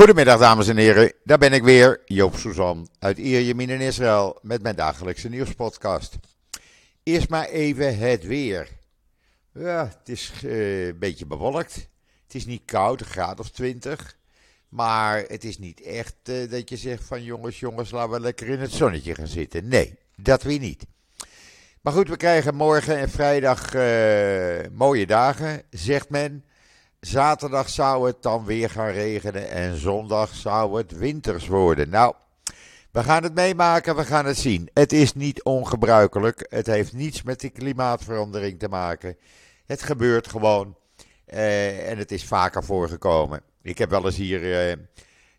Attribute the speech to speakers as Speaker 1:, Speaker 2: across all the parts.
Speaker 1: Goedemiddag dames en heren, daar ben ik weer, Joop Suzan uit Ierjemien in Israël met mijn dagelijkse nieuwspodcast. Eerst maar even het weer. Ja, het is eh, een beetje bewolkt. Het is niet koud, een graad of 20. Maar het is niet echt eh, dat je zegt van jongens, jongens, laten we lekker in het zonnetje gaan zitten. Nee, dat weer niet. Maar goed, we krijgen morgen en vrijdag eh, mooie dagen, zegt men. Zaterdag zou het dan weer gaan regenen en zondag zou het winters worden. Nou, we gaan het meemaken, we gaan het zien. Het is niet ongebruikelijk, het heeft niets met de klimaatverandering te maken. Het gebeurt gewoon eh, en het is vaker voorgekomen. Ik heb wel eens hier eh,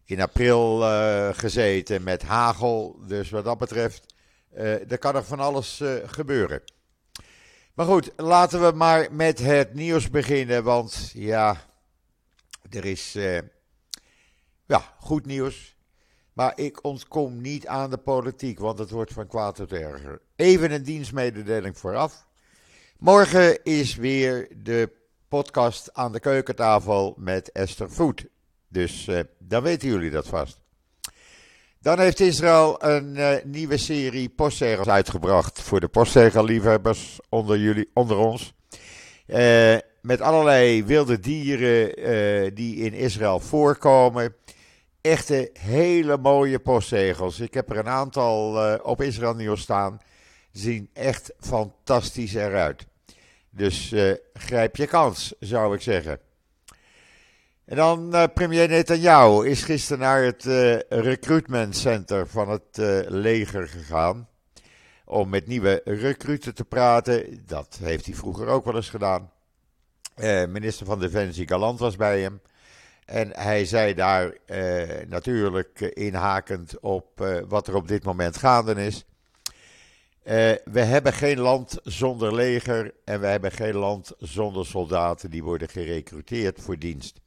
Speaker 1: in april eh, gezeten met hagel, dus wat dat betreft, er kan er van alles gebeuren. Maar goed, laten we maar met het nieuws beginnen. Want ja, er is uh, ja, goed nieuws. Maar ik ontkom niet aan de politiek, want het wordt van kwaad tot erger. Even een dienstmededeling vooraf. Morgen is weer de podcast aan de keukentafel met Esther Voet. Dus uh, dan weten jullie dat vast. Dan heeft Israël een uh, nieuwe serie postzegels uitgebracht voor de postzegelliefhebbers onder, jullie, onder ons. Uh, met allerlei wilde dieren uh, die in Israël voorkomen. Echte hele mooie postzegels. Ik heb er een aantal op Israël Nieuws staan. Zien echt fantastisch eruit. Dus grijp je kans, zou ik zeggen. En dan uh, premier Netanyahu is gisteren naar het uh, recruitment center van het uh, leger gegaan. Om met nieuwe recruten te praten. Dat heeft hij vroeger ook wel eens gedaan. minister van Defensie Galant was bij hem. En hij zei daar natuurlijk inhakend op wat er op dit moment gaande is. we hebben geen land zonder leger en we hebben geen land zonder soldaten die worden gerecruiteerd voor dienst.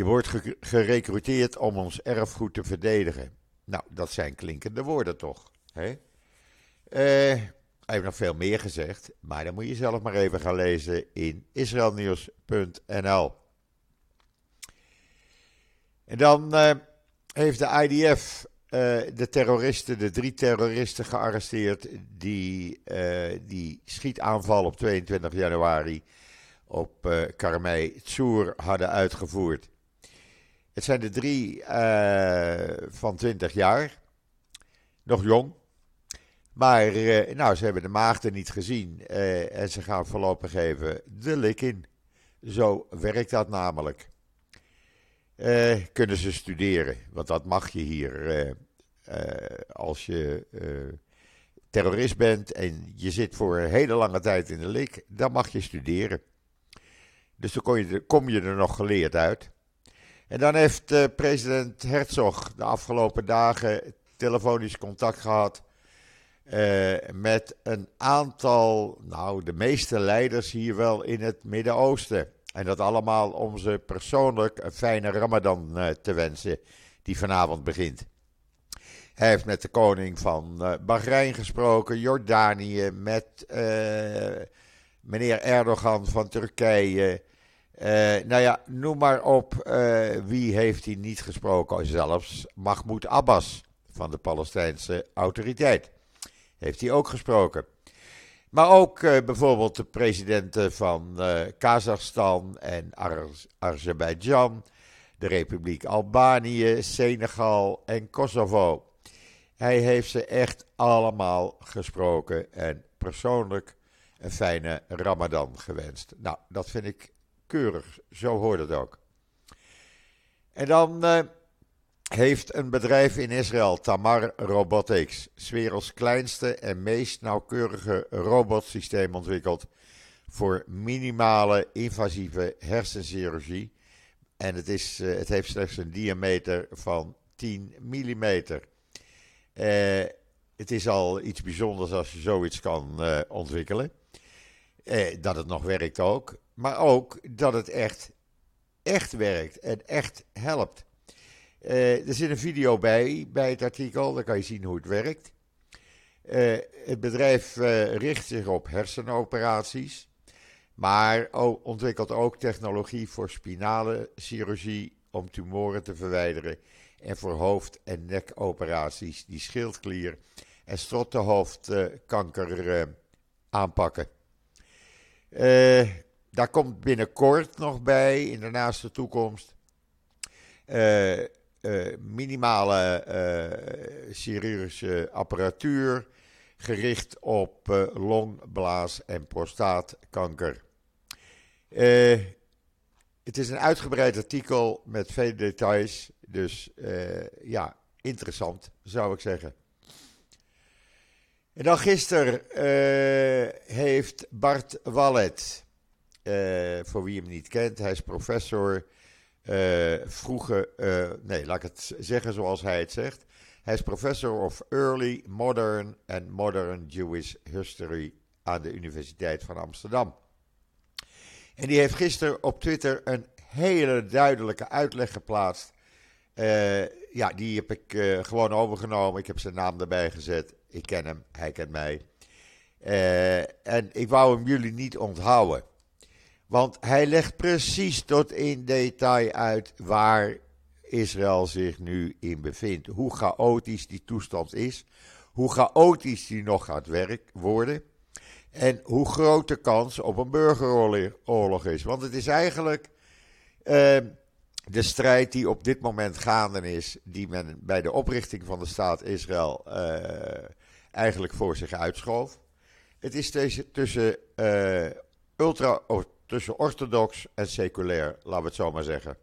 Speaker 1: Je wordt gerecruiteerd om ons erfgoed te verdedigen. Nou, dat zijn klinkende woorden toch? Hè? Uh, hij heeft nog veel meer gezegd, maar dan moet je zelf maar even gaan lezen in israelnieuws.nl. En dan uh, heeft de IDF eh, de terroristen, de drie terroristen gearresteerd die die schietaanval op 22 januari op uh, Karmei Tsoer hadden uitgevoerd. Het zijn de drie uh, van 20 jaar. Nog jong. Maar uh, nou, ze hebben de maagden niet gezien. Uh, en ze gaan voorlopig even de lik in. Zo werkt dat namelijk. kunnen ze studeren? Want dat mag je hier. als je terrorist bent en je zit voor een hele lange tijd in de lik, dan mag je studeren. Dus dan kom je, kom je er nog geleerd uit. En dan heeft uh, president Herzog de afgelopen dagen telefonisch contact gehad uh, met een aantal, nou de meeste leiders hier wel in het Midden-Oosten. En dat allemaal om ze persoonlijk een fijne Ramadan uh, te wensen, die vanavond begint. Hij heeft met de koning van Bahrein gesproken, Jordanië, met meneer Erdogan van Turkije. Uh, nou ja, noem maar op, uh, wie heeft hij niet gesproken? Zelfs Mahmoud Abbas van de Palestijnse autoriteit heeft hij ook gesproken. Maar ook uh, bijvoorbeeld de presidenten van Kazachstan en Azerbeidzjan, de Republiek Albanië, Senegal en Kosovo. Hij heeft ze echt allemaal gesproken en persoonlijk een fijne Ramadan gewenst. Nou, dat vind ik keurig. Zo hoort het ook. En dan uh, heeft een bedrijf in Israël, Tamar Robotics, werelds kleinste en meest nauwkeurige robotsysteem ontwikkeld voor minimale invasieve hersenchirurgie. En het, is, uh, het heeft slechts een diameter van 10 mm. Uh, het is al iets bijzonders als je zoiets kan ontwikkelen. dat het nog werkt ook. Maar ook dat het echt, echt werkt en echt helpt. Uh, er zit een video bij, bij het artikel, dan kan je zien hoe het werkt. Uh, het bedrijf uh, richt zich op hersenoperaties, maar ontwikkelt ook technologie voor spinale chirurgie, om tumoren te verwijderen en voor hoofd- en nekoperaties die schildklier en strottenhoofdkanker aanpakken. Daar komt binnenkort nog bij, in de naaste toekomst, minimale chirurgische apparatuur gericht op long, blaas en prostaatkanker. Het is een uitgebreid artikel met vele details. Dus ja, interessant zou ik zeggen. En dan gisteren heeft Bart Wallet, voor wie hem niet kent, hij is professor. vroeger, nee, laat ik het zeggen zoals hij het zegt. Hij is professor of Early Modern and Modern Jewish History aan de Universiteit van Amsterdam. En die heeft gisteren op Twitter een hele duidelijke uitleg geplaatst. Ja, die heb ik gewoon overgenomen. Ik heb zijn naam erbij gezet. Ik ken hem, hij kent mij. En ik wou hem jullie niet onthouden. Want hij legt precies tot in detail uit waar Israël zich nu in bevindt. Hoe chaotisch die toestand is. Hoe chaotisch die nog gaat werk worden. En hoe groot de kans op een burgeroorlog is. Want het is eigenlijk uh, de strijd die op dit moment gaande is, die men bij de oprichting van de staat Israël uh, eigenlijk voor zich uitschoof. Het is deze, tussen, uh, ultra, tussen orthodox en seculair, laten we het zo maar zeggen.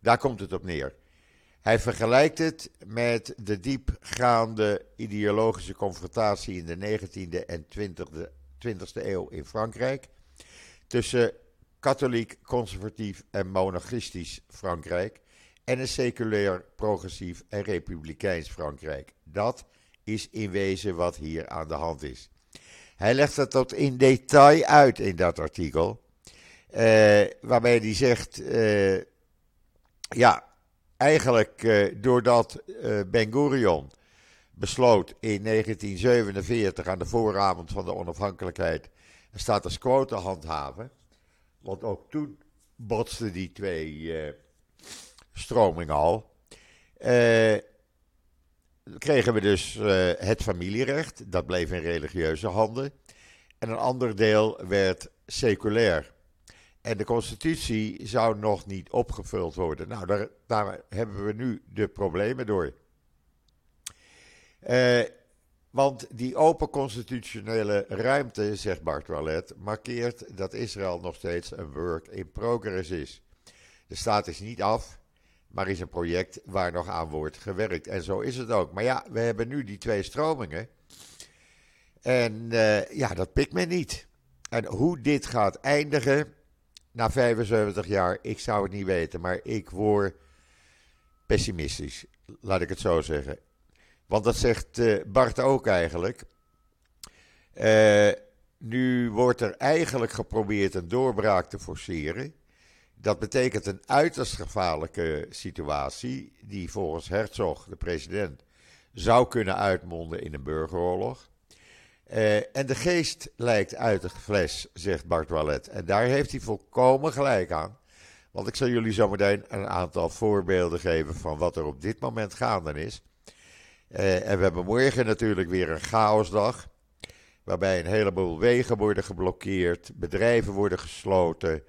Speaker 1: Daar komt het op neer. Hij vergelijkt het met de diepgaande ideologische confrontatie in de 19e en 20e 20e eeuw in Frankrijk. Tussen katholiek, conservatief en monarchistisch Frankrijk. En een seculair, progressief en republikeins Frankrijk. Dat is in wezen wat hier aan de hand is. Hij legt het tot in detail uit in dat artikel. Uh, waarbij hij zegt: uh, ja, eigenlijk uh, doordat Ben Gurion besloot in 1947 aan de vooravond van de onafhankelijkheid een status quo te handhaven. Want ook toen botsten die twee stromingen al. Kregen we dus het familierecht, dat bleef in religieuze handen. En een ander deel werd seculair. En de constitutie zou nog niet opgevuld worden. Nou, daar, daar hebben we nu de problemen door. Uh, want die open constitutionele ruimte, zegt Bart Wallet, markeert dat Israël nog steeds een work in progress is. De staat is niet af, maar is een project waar nog aan wordt gewerkt. En zo is het ook. Maar ja, we hebben nu die twee stromingen. En uh, ja, dat pikt men niet. En hoe dit gaat eindigen na 75 jaar, ik zou het niet weten. Maar ik word pessimistisch, laat ik het zo zeggen. Want dat zegt uh, Bart ook eigenlijk. Uh, nu wordt er eigenlijk geprobeerd een doorbraak te forceren. Dat betekent een uiterst gevaarlijke situatie, die volgens Herzog, de president, zou kunnen uitmonden in een burgeroorlog. Uh, en de geest lijkt uit de fles, zegt Bart Wallet. En daar heeft hij volkomen gelijk aan. Want ik zal jullie zometeen een aantal voorbeelden geven van wat er op dit moment gaande is. Uh, en we hebben morgen natuurlijk weer een chaosdag. Waarbij een heleboel wegen worden geblokkeerd, bedrijven worden gesloten,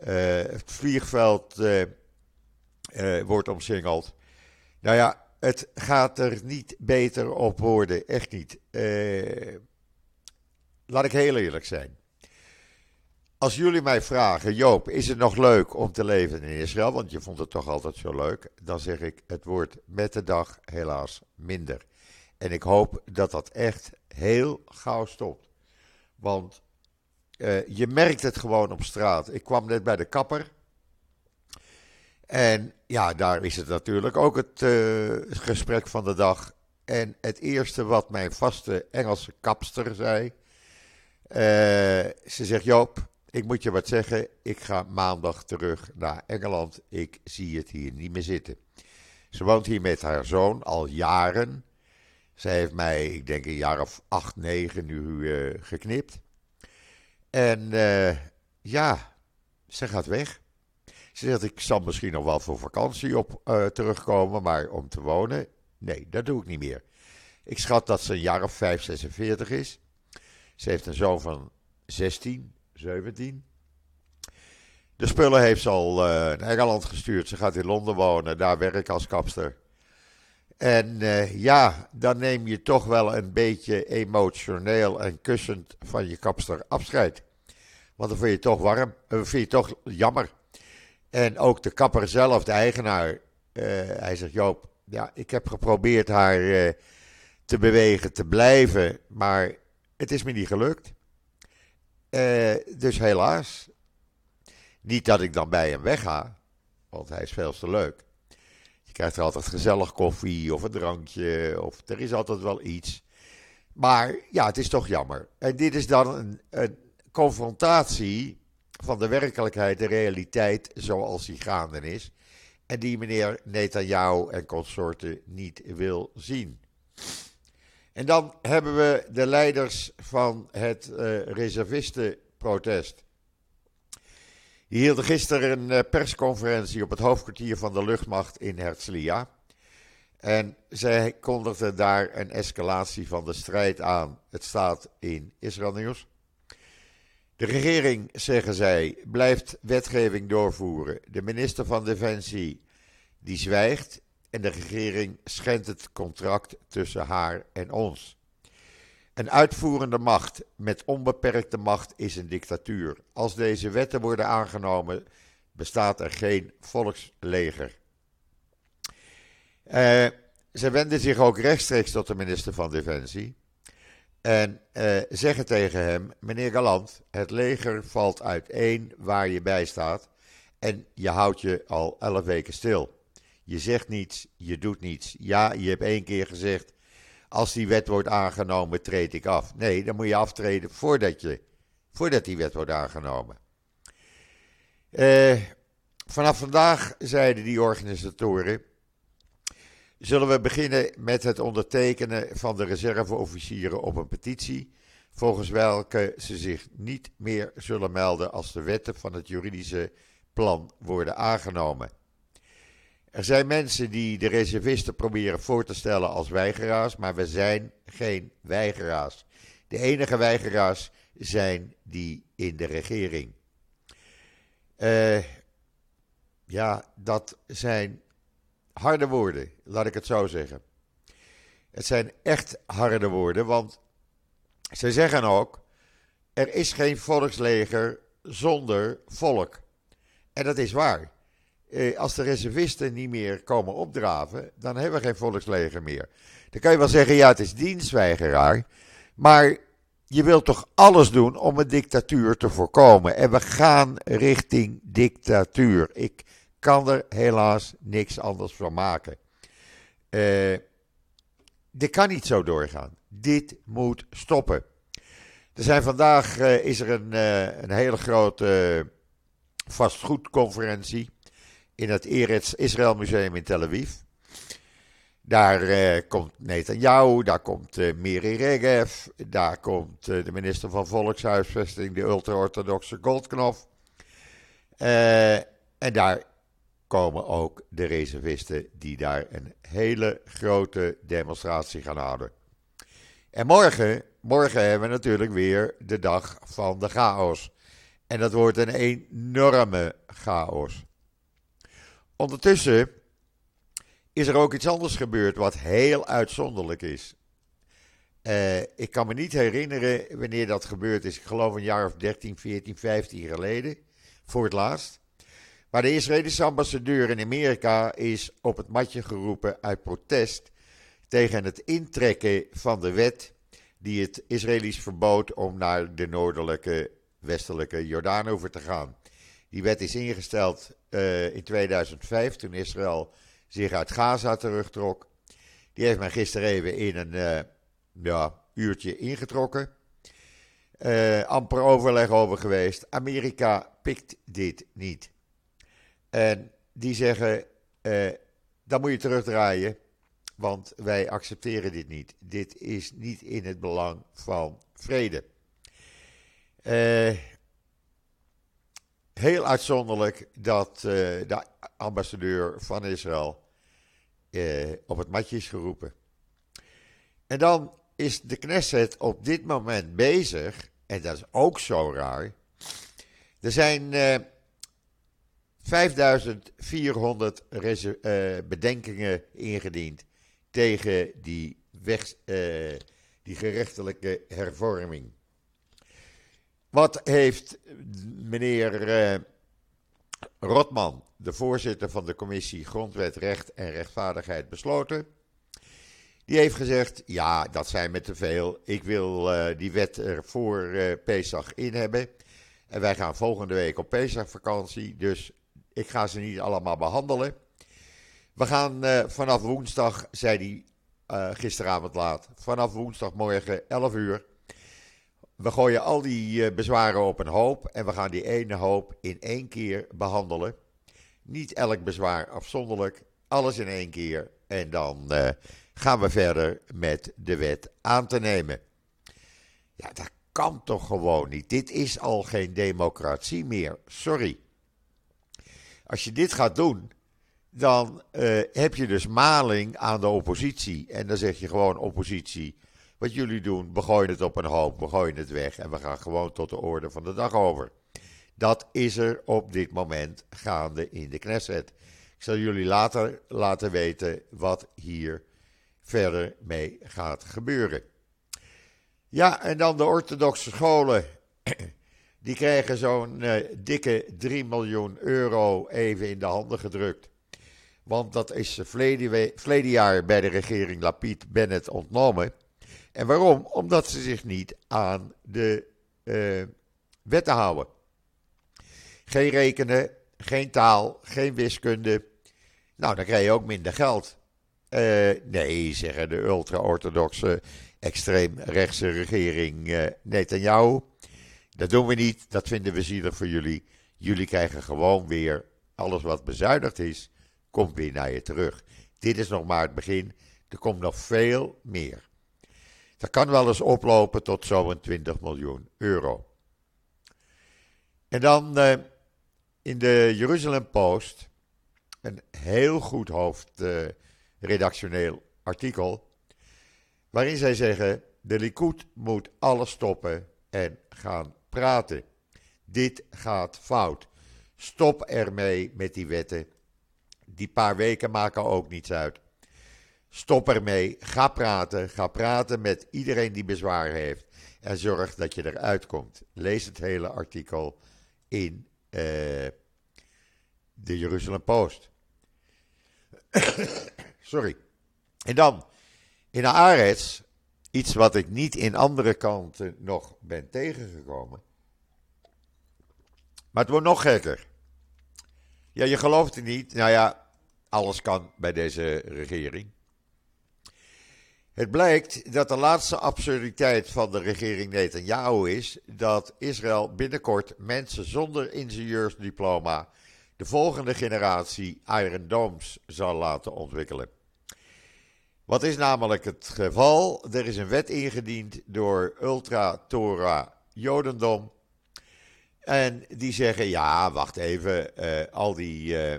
Speaker 1: uh, het vliegveld uh, wordt omsingeld. Nou ja, het gaat er niet beter op worden, echt niet. Laat ik heel eerlijk zijn. Als jullie mij vragen, Joop, is het nog leuk om te leven in Israël? Want je vond het toch altijd zo leuk. Dan zeg ik, het wordt met de dag helaas minder. En ik hoop dat dat echt heel gauw stopt. Want uh, je merkt het gewoon op straat. Ik kwam net bij de kapper. En ja, daar is het natuurlijk ook het uh, gesprek van de dag. En het eerste wat mijn vaste Engelse kapster zei. Uh, ze zegt: Joop, ik moet je wat zeggen, ik ga maandag terug naar Engeland. Ik zie het hier niet meer zitten. Ze woont hier met haar zoon al jaren. Zij heeft mij, ik denk een jaar of acht, negen nu uh, geknipt. En uh, ja, ze gaat weg. Ze Ze zegt, ik zal misschien nog wel voor vakantie op terugkomen, maar om te wonen, nee, dat doe ik niet meer. Ik schat dat ze een jaar of 5, 46 is. Ze heeft een zoon van 16, 17. De spullen heeft ze al uh, naar Engeland gestuurd. Ze gaat in Londen wonen, daar werken als kapster. En uh, ja, dan neem je toch wel een beetje emotioneel en kussend van je kapster afscheid. Want dan vind je het toch warm, dan vind je het toch jammer. En ook de kapper zelf, de eigenaar, hij zegt: Joop, ja, ik heb geprobeerd haar te bewegen, te blijven, maar het is me niet gelukt. dus helaas. Niet dat ik dan bij hem wegga, want hij is veel te leuk. Je krijgt er altijd gezellig koffie of een drankje, of er is altijd wel iets. Maar ja, het is toch jammer. En dit is dan een, een confrontatie van de werkelijkheid, de realiteit zoals die gaande is. En die meneer Netanyahu en consorten niet wil zien. En dan hebben we de leiders van het uh, reservistenprotest. Die hielden gisteren een eh, persconferentie op het hoofdkwartier van de luchtmacht in Herzliya. En zij kondigden daar een escalatie van de strijd aan. Het staat in Israël Nieuws. De regering, zeggen zij, blijft wetgeving doorvoeren. De minister van Defensie die zwijgt en de regering schendt het contract tussen haar en ons. Een uitvoerende macht met onbeperkte macht is een dictatuur. Als deze wetten worden aangenomen, bestaat er geen volksleger. Uh, ze wenden zich ook rechtstreeks tot de minister van Defensie. En uh, zeggen tegen hem: Meneer Galant, het leger valt uiteen waar je bij staat. En je houdt je al elf weken stil. Je zegt niets, je doet niets. Ja, je hebt één keer gezegd: Als die wet wordt aangenomen, treed ik af. Nee, dan moet je aftreden voordat, je, voordat die wet wordt aangenomen. Uh, vanaf vandaag zeiden die organisatoren zullen we beginnen met het ondertekenen van de reserveofficieren op een petitie, volgens welke ze zich niet meer zullen melden als de wetten van het juridische plan worden aangenomen. Er zijn mensen die de reservisten proberen voor te stellen als weigeraars, maar we zijn geen weigeraars. De enige weigeraars zijn die in de regering. Uh, ja, dat zijn harde woorden, laat ik het zo zeggen. Het zijn echt harde woorden, want ze zeggen ook: er is geen volksleger zonder volk. En dat is waar. Eh, als de reservisten niet meer komen opdraven, dan hebben we geen volksleger meer. Dan kan je wel zeggen: ja, het is dienstweigeraar. Maar je wilt toch alles doen om een dictatuur te voorkomen. En we gaan richting dictatuur. Ik kan er helaas niks anders van maken. Uh, dit kan niet zo doorgaan. Dit moet stoppen. Er zijn vandaag uh, is er een, uh, een hele grote vastgoedconferentie in het Eretz Israël Museum in Tel Aviv. Daar komt Netanyahu, daar komt Miri Regev, daar komt de minister van Volkshuisvesting, de ultra-orthodoxe Goldknop. en daar komen ook de reservisten die daar een hele grote demonstratie gaan houden. En morgen, morgen hebben we natuurlijk weer de dag van de chaos. En dat wordt een enorme chaos. Ondertussen is er ook iets anders gebeurd wat heel uitzonderlijk is. Uh, ik kan me niet herinneren wanneer dat gebeurd is. Ik geloof een jaar of 13, 14, 15 geleden. Voor het laatst. Maar de Israëlische ambassadeur in Amerika is op het matje geroepen uit protest tegen het intrekken van de wet die het Israëli's verbood om naar de noordelijke westelijke Jordaan over te gaan. Die wet is ingesteld uh, in 2005 toen Israël zich uit Gaza terugtrok. Die heeft men gisteren even in een uh, ja, uurtje ingetrokken. Uh, amper overleg over geweest. Amerika pikt dit niet. En die zeggen, dan moet je terugdraaien, want wij accepteren dit niet. Dit is niet in het belang van vrede. Heel uitzonderlijk dat uh, de ambassadeur van Israël uh, op het matje is geroepen. En dan is de Knesset op dit moment bezig, en dat is ook zo raar. Er zijn uh, 5400 bedenkingen ingediend tegen die, weg, die gerechtelijke hervorming. Wat heeft meneer Rotman, de voorzitter van de commissie Grondwet, Recht en Rechtvaardigheid, besloten? Die heeft gezegd: ja, dat zijn me te veel. Ik wil uh, die wet er voor uh, Pesach in hebben. En wij gaan volgende week op Pesach-vakantie. Dus ik ga ze niet allemaal behandelen. We gaan vanaf woensdag, zei hij gisteravond laat, vanaf woensdagmorgen 11 uur we gooien al die eh, bezwaren op een hoop en we gaan die ene hoop in één keer behandelen. Niet elk bezwaar afzonderlijk, alles in één keer. En dan uh, gaan we verder met de wet aan te nemen. Ja, dat kan toch gewoon niet. Dit is al geen democratie meer. Sorry. Als je dit gaat doen, dan uh, heb je dus maling aan de oppositie. En dan zeg je gewoon oppositie wat jullie doen, we gooien het op een hoop, we gooien het weg en we gaan gewoon tot de orde van de dag over. Dat is er op dit moment gaande in de Knesset. Ik zal jullie later laten weten wat hier verder mee gaat gebeuren. Ja, en dan de orthodoxe scholen. Die krijgen zo'n uh, dikke 3 miljoen euro even in de handen gedrukt. Want dat is verleden jaar bij de regering Lapid Bennett ontnomen. En waarom? Omdat ze zich niet aan de uh, wetten houden. Geen rekenen, geen taal, geen wiskunde. Nou, dan krijg je ook minder geld. Uh, nee, zeggen de ultra-orthodoxe, extreemrechtse regering uh, Netanyahu. Dat doen we niet, dat vinden we zielig voor jullie. Jullie krijgen gewoon weer alles wat bezuinigd is, komt weer naar je terug. Dit is nog maar het begin. Er komt nog veel meer. Dat kan wel eens oplopen tot zo'n 20 miljoen euro. En dan uh, in de Jeruzalem Post een heel goed hoofdredactioneel uh, artikel. Waarin zij zeggen: de Likud moet alles stoppen en gaan praten. Dit gaat fout. Stop ermee met die wetten. Die paar weken maken ook niets uit. Stop ermee. Ga praten. Ga praten met iedereen die bezwaar heeft. En zorg dat je eruit komt. Lees het hele artikel in uh, de Jeruzalem Post. Sorry. En dan in de iets wat ik niet in andere kanten nog ben tegengekomen. Maar het wordt nog gekker. Ja, je gelooft het niet. Nou ja, alles kan bij deze regering. Het blijkt dat de laatste absurditeit van de regering Netanyahu is dat Israël binnenkort mensen zonder ingenieursdiploma de volgende generatie Iron Domes zal laten ontwikkelen. Wat is namelijk het geval? Er is een wet ingediend door Ultra-Torah Jodendom. En die zeggen: ja, wacht even, uh, al die uh,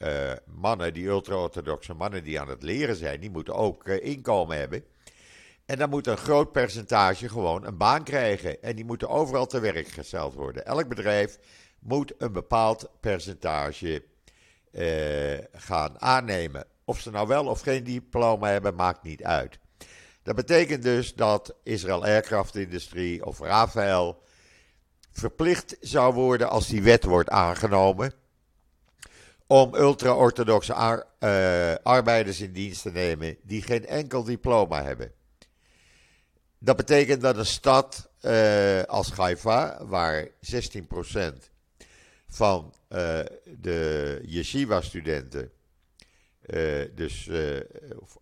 Speaker 1: uh, mannen, die ultra-orthodoxe mannen die aan het leren zijn, die moeten ook uh, inkomen hebben. En dan moet een groot percentage gewoon een baan krijgen. En die moeten overal te werk gesteld worden. Elk bedrijf moet een bepaald percentage uh, gaan aannemen. Of ze nou wel of geen diploma hebben, maakt niet uit. Dat betekent dus dat Israël Aircraft Industrie of Rafael verplicht zou worden als die wet wordt aangenomen om ultra-orthodoxe uh, arbeiders in dienst te nemen die geen enkel diploma hebben. Dat betekent dat een stad uh, als Haifa, waar 16% van uh, de yeshiva-studenten, dus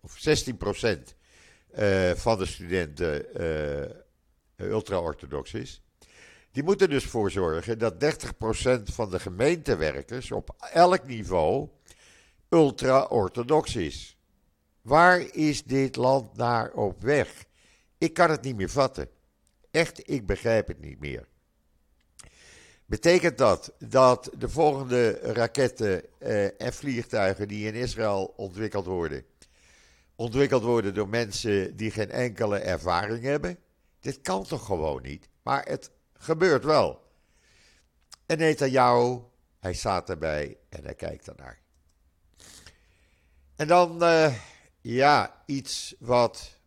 Speaker 1: of 16% van de studenten ultra-orthodox is, die moeten dus voor zorgen dat 30% van de gemeentewerkers op elk niveau ultra-orthodox is. Waar is dit land naar op weg? Ik kan het niet meer vatten. Echt, ik begrijp het niet meer. Betekent dat dat de volgende raketten eh, en vliegtuigen die in Israël ontwikkeld worden, ontwikkeld worden door mensen die geen enkele ervaring hebben? Dit kan toch gewoon niet? Maar het gebeurt wel. En Netanyahu, hij staat erbij en hij kijkt ernaar. En dan, uh, ja, iets wat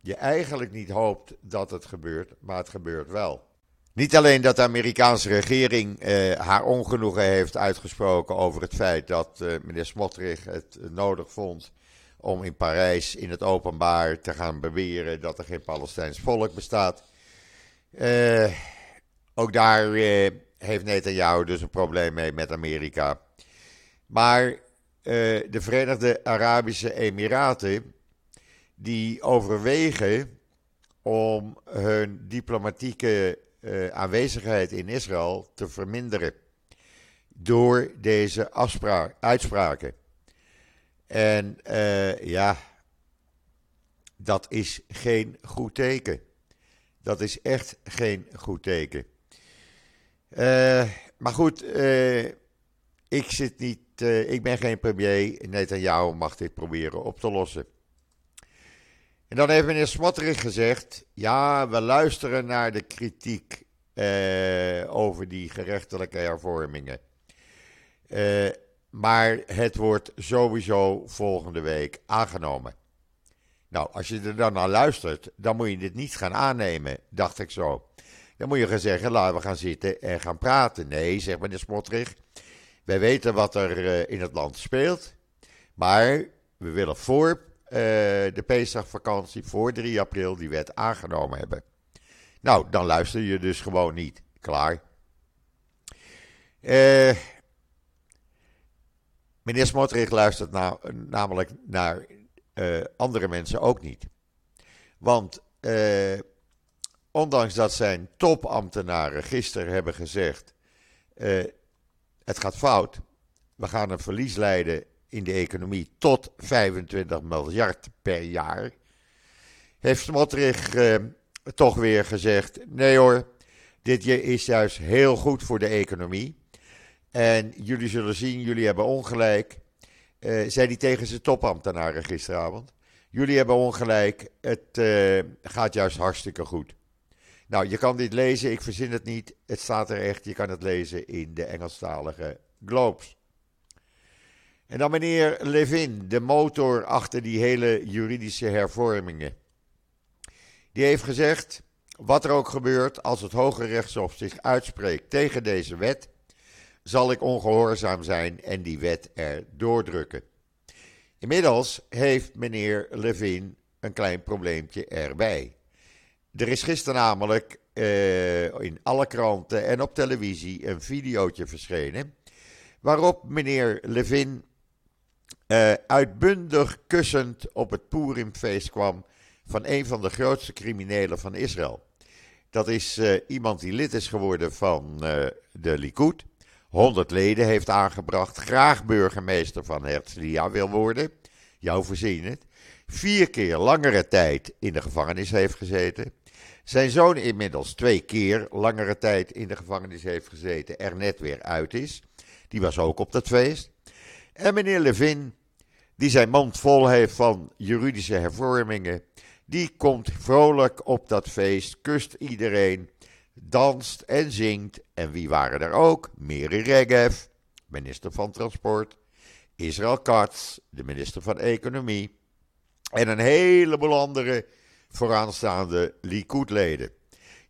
Speaker 1: je eigenlijk niet hoopt dat het gebeurt, maar het gebeurt wel. Niet alleen dat de Amerikaanse regering eh, haar ongenoegen heeft uitgesproken over het feit dat uh, meneer Smotrich het nodig vond om in Parijs in het openbaar te gaan beweren dat er geen Palestijns volk bestaat. Uh, ook daar heeft Netanyahu dus een probleem mee met Amerika. Maar de Verenigde Arabische Emiraten die overwegen om hun diplomatieke uh, aanwezigheid in Israël te verminderen door deze afspraak, uitspraken. En uh, ja, dat is geen goed teken. Dat is echt geen goed teken. Uh, maar goed, ik zit niet, ik ben geen premier. Netanyahu mag dit proberen op te lossen. En dan heeft meneer Smotrich gezegd: ja, we luisteren naar de kritiek eh, over die gerechtelijke hervormingen. Eh, maar het wordt sowieso volgende week aangenomen. Nou, als je er dan naar luistert, dan moet je dit niet gaan aannemen, dacht ik zo. Dan moet je gaan zeggen, laten we gaan zitten en gaan praten. Nee, zegt meneer Smotrich, wij weten wat er uh, in het land speelt, maar we willen voor uh, de Pesachvakantie, voor 3 april, die wet aangenomen hebben. Nou, dan luister je dus gewoon niet. Klaar. Uh, meneer Smotrich luistert namelijk naar uh, andere mensen ook niet. Want uh, ondanks dat zijn topambtenaren gisteren hebben gezegd: het gaat fout, we gaan een verlies leiden in de economie tot 25 miljard per jaar, heeft Smotrich toch weer gezegd: nee hoor, dit is juist heel goed voor de economie. En jullie zullen zien, jullie hebben ongelijk. Uh, zei hij tegen zijn topambtenaren gisteravond. Jullie hebben ongelijk, het uh, gaat juist hartstikke goed. Nou, je kan dit lezen, ik verzin het niet. Het staat er echt, je kan het lezen in de Engelstalige Globes. En dan meneer Levin, de motor achter die hele juridische hervormingen. Die heeft gezegd: wat er ook gebeurt, als het Hoge Rechtshof zich uitspreekt tegen deze wet, zal ik ongehoorzaam zijn en die wet er doordrukken. Inmiddels heeft meneer Levin een klein probleempje erbij. Er is gisteren namelijk uh, in alle kranten en op televisie een videootje verschenen. Waarop meneer Levin uh, uitbundig kussend op het Purimfeest kwam van een van de grootste criminelen van Israël. Dat is uh, iemand die lid is geworden van de Likud. 100 leden heeft aangebracht. Graag burgemeester van Herzliya wil worden. Jou voorzien het. Vier keer langere tijd in de gevangenis heeft gezeten. Zijn zoon inmiddels twee keer langere tijd in de gevangenis heeft gezeten. Er net weer uit is. Die was ook op dat feest. En meneer Levin, die zijn mond vol heeft van juridische hervormingen die komt vrolijk op dat feest, kust iedereen, danst en zingt. En wie waren er ook? Miri Regev, minister van Transport. Israël Katz, de minister van Economie. En een heleboel andere vooraanstaande Likud-leden.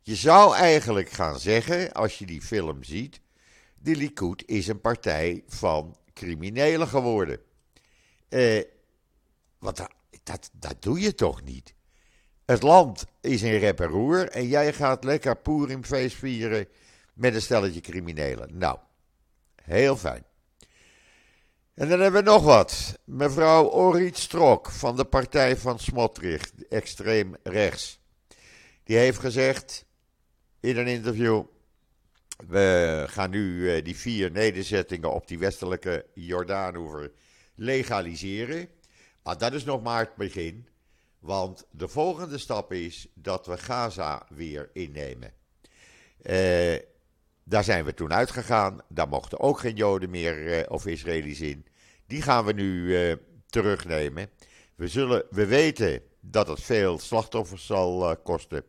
Speaker 1: Je zou eigenlijk gaan zeggen, als je die film ziet, de Likud is een partij van criminelen geworden. Eh, wat, dat, dat doe je toch niet? Het land is in rep en roer en jij gaat lekker Purimfeest vieren met een stelletje criminelen. Nou, heel fijn. En dan hebben we nog wat. Mevrouw Orit Strok van de partij van Smotrich, extreem rechts. Die heeft gezegd in een interview: We gaan nu eh, die vier nederzettingen op die westelijke Jordaanoever legaliseren. Maar dat is nog maar het begin. Want de volgende stap is dat we Gaza weer innemen. Uh, daar zijn we toen uitgegaan. Daar mochten ook geen Joden meer of Israëli's in. Die gaan we nu terugnemen. We, zullen, we weten dat het veel slachtoffers zal kosten.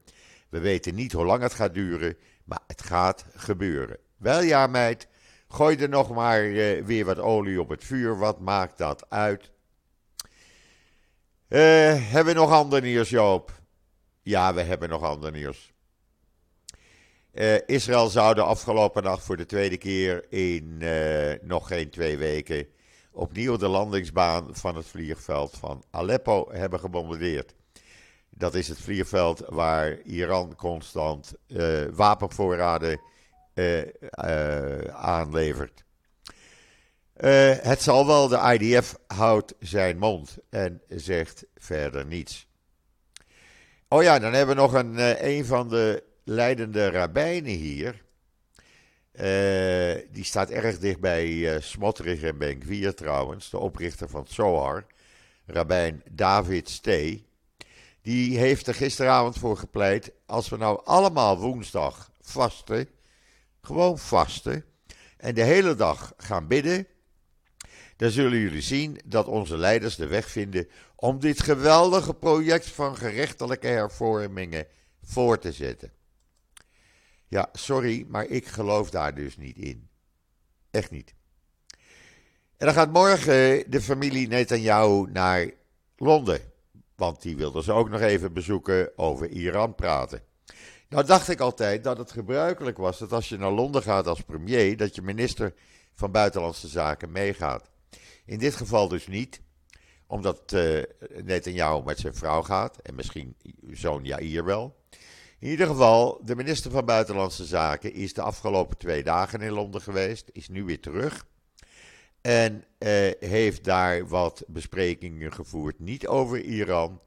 Speaker 1: We weten niet hoe lang het gaat duren, maar het gaat gebeuren. Wel ja, meid, gooi er nog maar weer wat olie op het vuur. Wat maakt dat uit? Uh, hebben we nog ander nieuws, Joop? Ja, we hebben nog ander nieuws. Uh, Israël zou de afgelopen nacht voor de tweede keer in uh, nog geen twee weken opnieuw de landingsbaan van het vliegveld van Aleppo hebben gebombardeerd. Dat is het vliegveld waar Iran constant wapenvoorraden aanlevert. Uh, het zal wel, de IDF houdt zijn mond en zegt verder niets. Oh ja, dan hebben we nog een, uh, een van de leidende rabbijnen hier. Uh, die staat erg dicht bij Smotrich en Benkwier trouwens, de oprichter van Zohar, rabbijn David Stee. Die heeft er gisteravond voor gepleit, als we nou allemaal woensdag vasten, gewoon vasten, en de hele dag gaan bidden, dan zullen jullie zien dat onze leiders de weg vinden om dit geweldige project van gerechtelijke hervormingen voor te zetten. Ja, sorry, maar ik geloof daar dus niet in. Echt niet. En dan gaat morgen de familie Netanyahu naar Londen. Want die wilden ze ook nog even bezoeken over Iran praten. Nou dacht ik altijd dat het gebruikelijk was dat als je naar Londen gaat als premier, dat je minister van Buitenlandse Zaken meegaat. In dit geval dus niet, omdat uh, Netanyahu met zijn vrouw gaat en misschien zoon Jair wel. In ieder geval, de minister van Buitenlandse Zaken is de afgelopen twee dagen in Londen geweest, is nu weer terug. En uh, heeft daar wat besprekingen gevoerd, niet over Iran,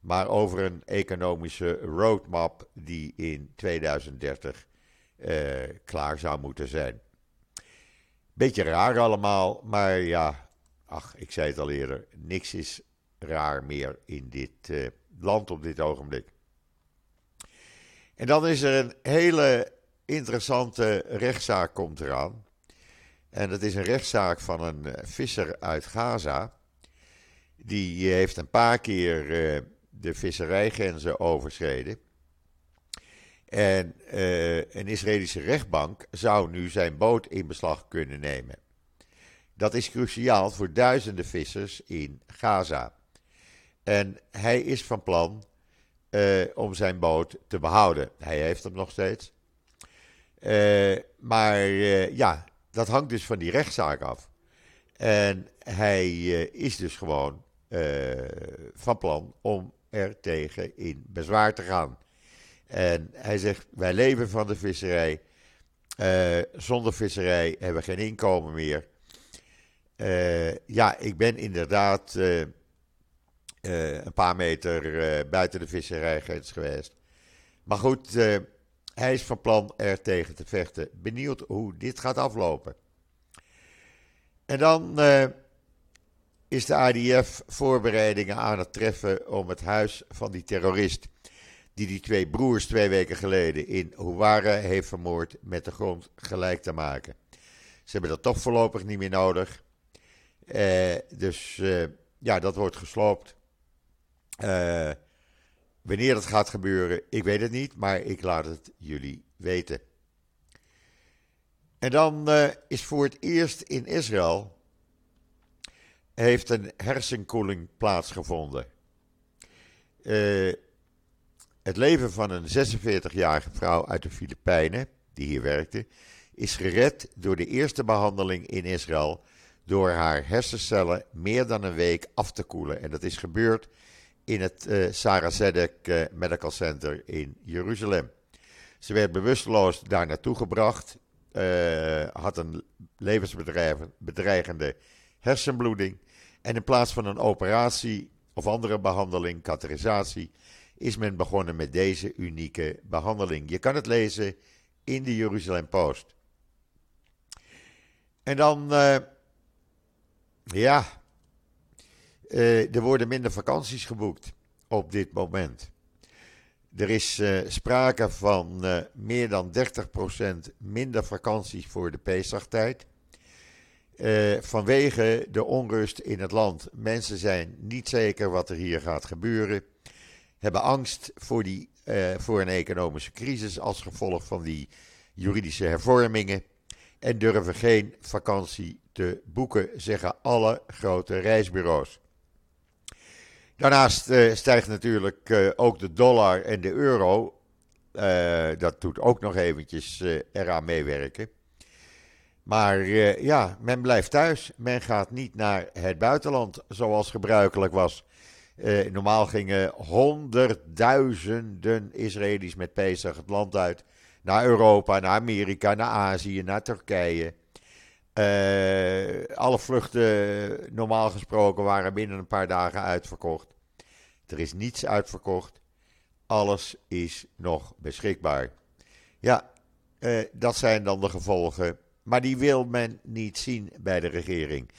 Speaker 1: maar over een economische roadmap die in 2030 uh, eh, klaar zou moeten zijn. Beetje raar allemaal, maar ja, Ach, ik zei het al eerder, niks is raar meer in dit uh, land op dit ogenblik. En dan is er een hele interessante rechtszaak komt eraan. En dat is een rechtszaak van een uh, visser uit Gaza. Die uh, heeft een paar keer de visserijgrenzen overschreden. En een Israëlische rechtbank zou nu zijn boot in beslag kunnen nemen. Dat is cruciaal voor duizenden vissers in Gaza. En hij is van plan uh, om zijn boot te behouden. Hij heeft hem nog steeds. Uh, maar uh, ja, dat hangt dus van die rechtszaak af. En hij is dus gewoon van plan om er tegen in bezwaar te gaan. En hij zegt: Wij leven van de visserij. zonder visserij hebben we geen inkomen meer. Uh, ja, ik ben inderdaad uh, uh, een paar meter buiten de visserijgrens geweest. Maar goed, hij is van plan er tegen te vechten. Benieuwd hoe dit gaat aflopen. En dan is de ADF voorbereidingen aan het treffen om het huis van die terrorist. Die die twee broers twee weken geleden in Houwara heeft vermoord met de grond gelijk te maken. Ze hebben dat toch voorlopig niet meer nodig. Uh, dus uh, ja, dat wordt gesloopt. Uh, wanneer dat gaat gebeuren, ik weet het niet, maar ik laat het jullie weten. En dan is voor het eerst in Israël heeft een hersenkoeling plaatsgevonden. het leven van een 46-jarige vrouw uit de Filipijnen, die hier werkte, is gered door de eerste behandeling in Israël door haar hersencellen meer dan een week af te koelen. En dat is gebeurd in het uh, Sarah Zedek uh, Medical Center in Jeruzalem. Ze werd bewusteloos daar naartoe gebracht, uh, had een levensbedreigende hersenbloeding. En in plaats van een operatie of andere behandeling, katheterisatie, is men begonnen met deze unieke behandeling. Je kan het lezen in de Jeruzalem Post. En dan ja, uh, er worden minder vakanties geboekt op dit moment. Er is uh, sprake van uh, meer dan 30% minder vakanties voor de Pesachtijd. Vanwege de onrust in het land. Mensen zijn niet zeker wat er hier gaat gebeuren. Hebben angst voor, die, voor een economische crisis als gevolg van die juridische hervormingen. En durven geen vakantie te boeken, zeggen alle grote reisbureaus. Daarnaast uh, stijgt natuurlijk uh, ook de dollar en de euro. Uh, dat doet ook nog eventjes eraan meewerken. Maar ja, men blijft thuis. Men gaat niet naar het buitenland zoals gebruikelijk was. normaal gingen honderdduizenden Israëli's met Pesach het land uit. Naar Europa, naar Amerika, naar Azië, naar Turkije. alle vluchten, normaal gesproken, waren binnen een paar dagen uitverkocht. Er is niets uitverkocht. Alles is nog beschikbaar. Ja, eh, dat zijn dan de gevolgen. Maar die wil men niet zien bij de regering.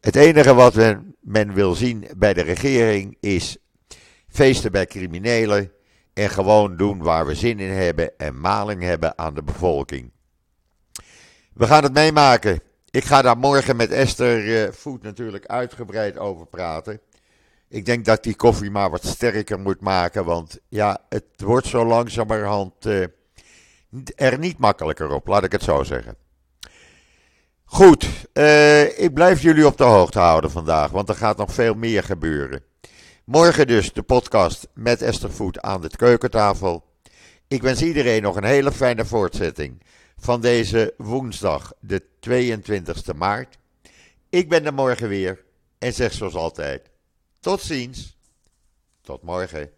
Speaker 1: Het enige wat men, men wil zien bij de regering is feesten bij criminelen. En gewoon doen waar we zin in hebben en maling hebben aan de bevolking. We gaan het meemaken. Ik ga daar morgen met Esther Voet natuurlijk uitgebreid over praten. Ik denk dat die koffie maar wat sterker moet maken. Want ja, het wordt zo langzamerhand uh, er niet makkelijker op, laat ik het zo zeggen. Goed, uh, ik blijf jullie op de hoogte houden vandaag, want er gaat nog veel meer gebeuren. Morgen dus de podcast met Esther Voet aan de keukentafel. Ik wens iedereen nog een hele fijne voortzetting van deze woensdag, de 22 maart. Ik ben er morgen weer en zeg zoals altijd. Tot ziens. Tot morgen.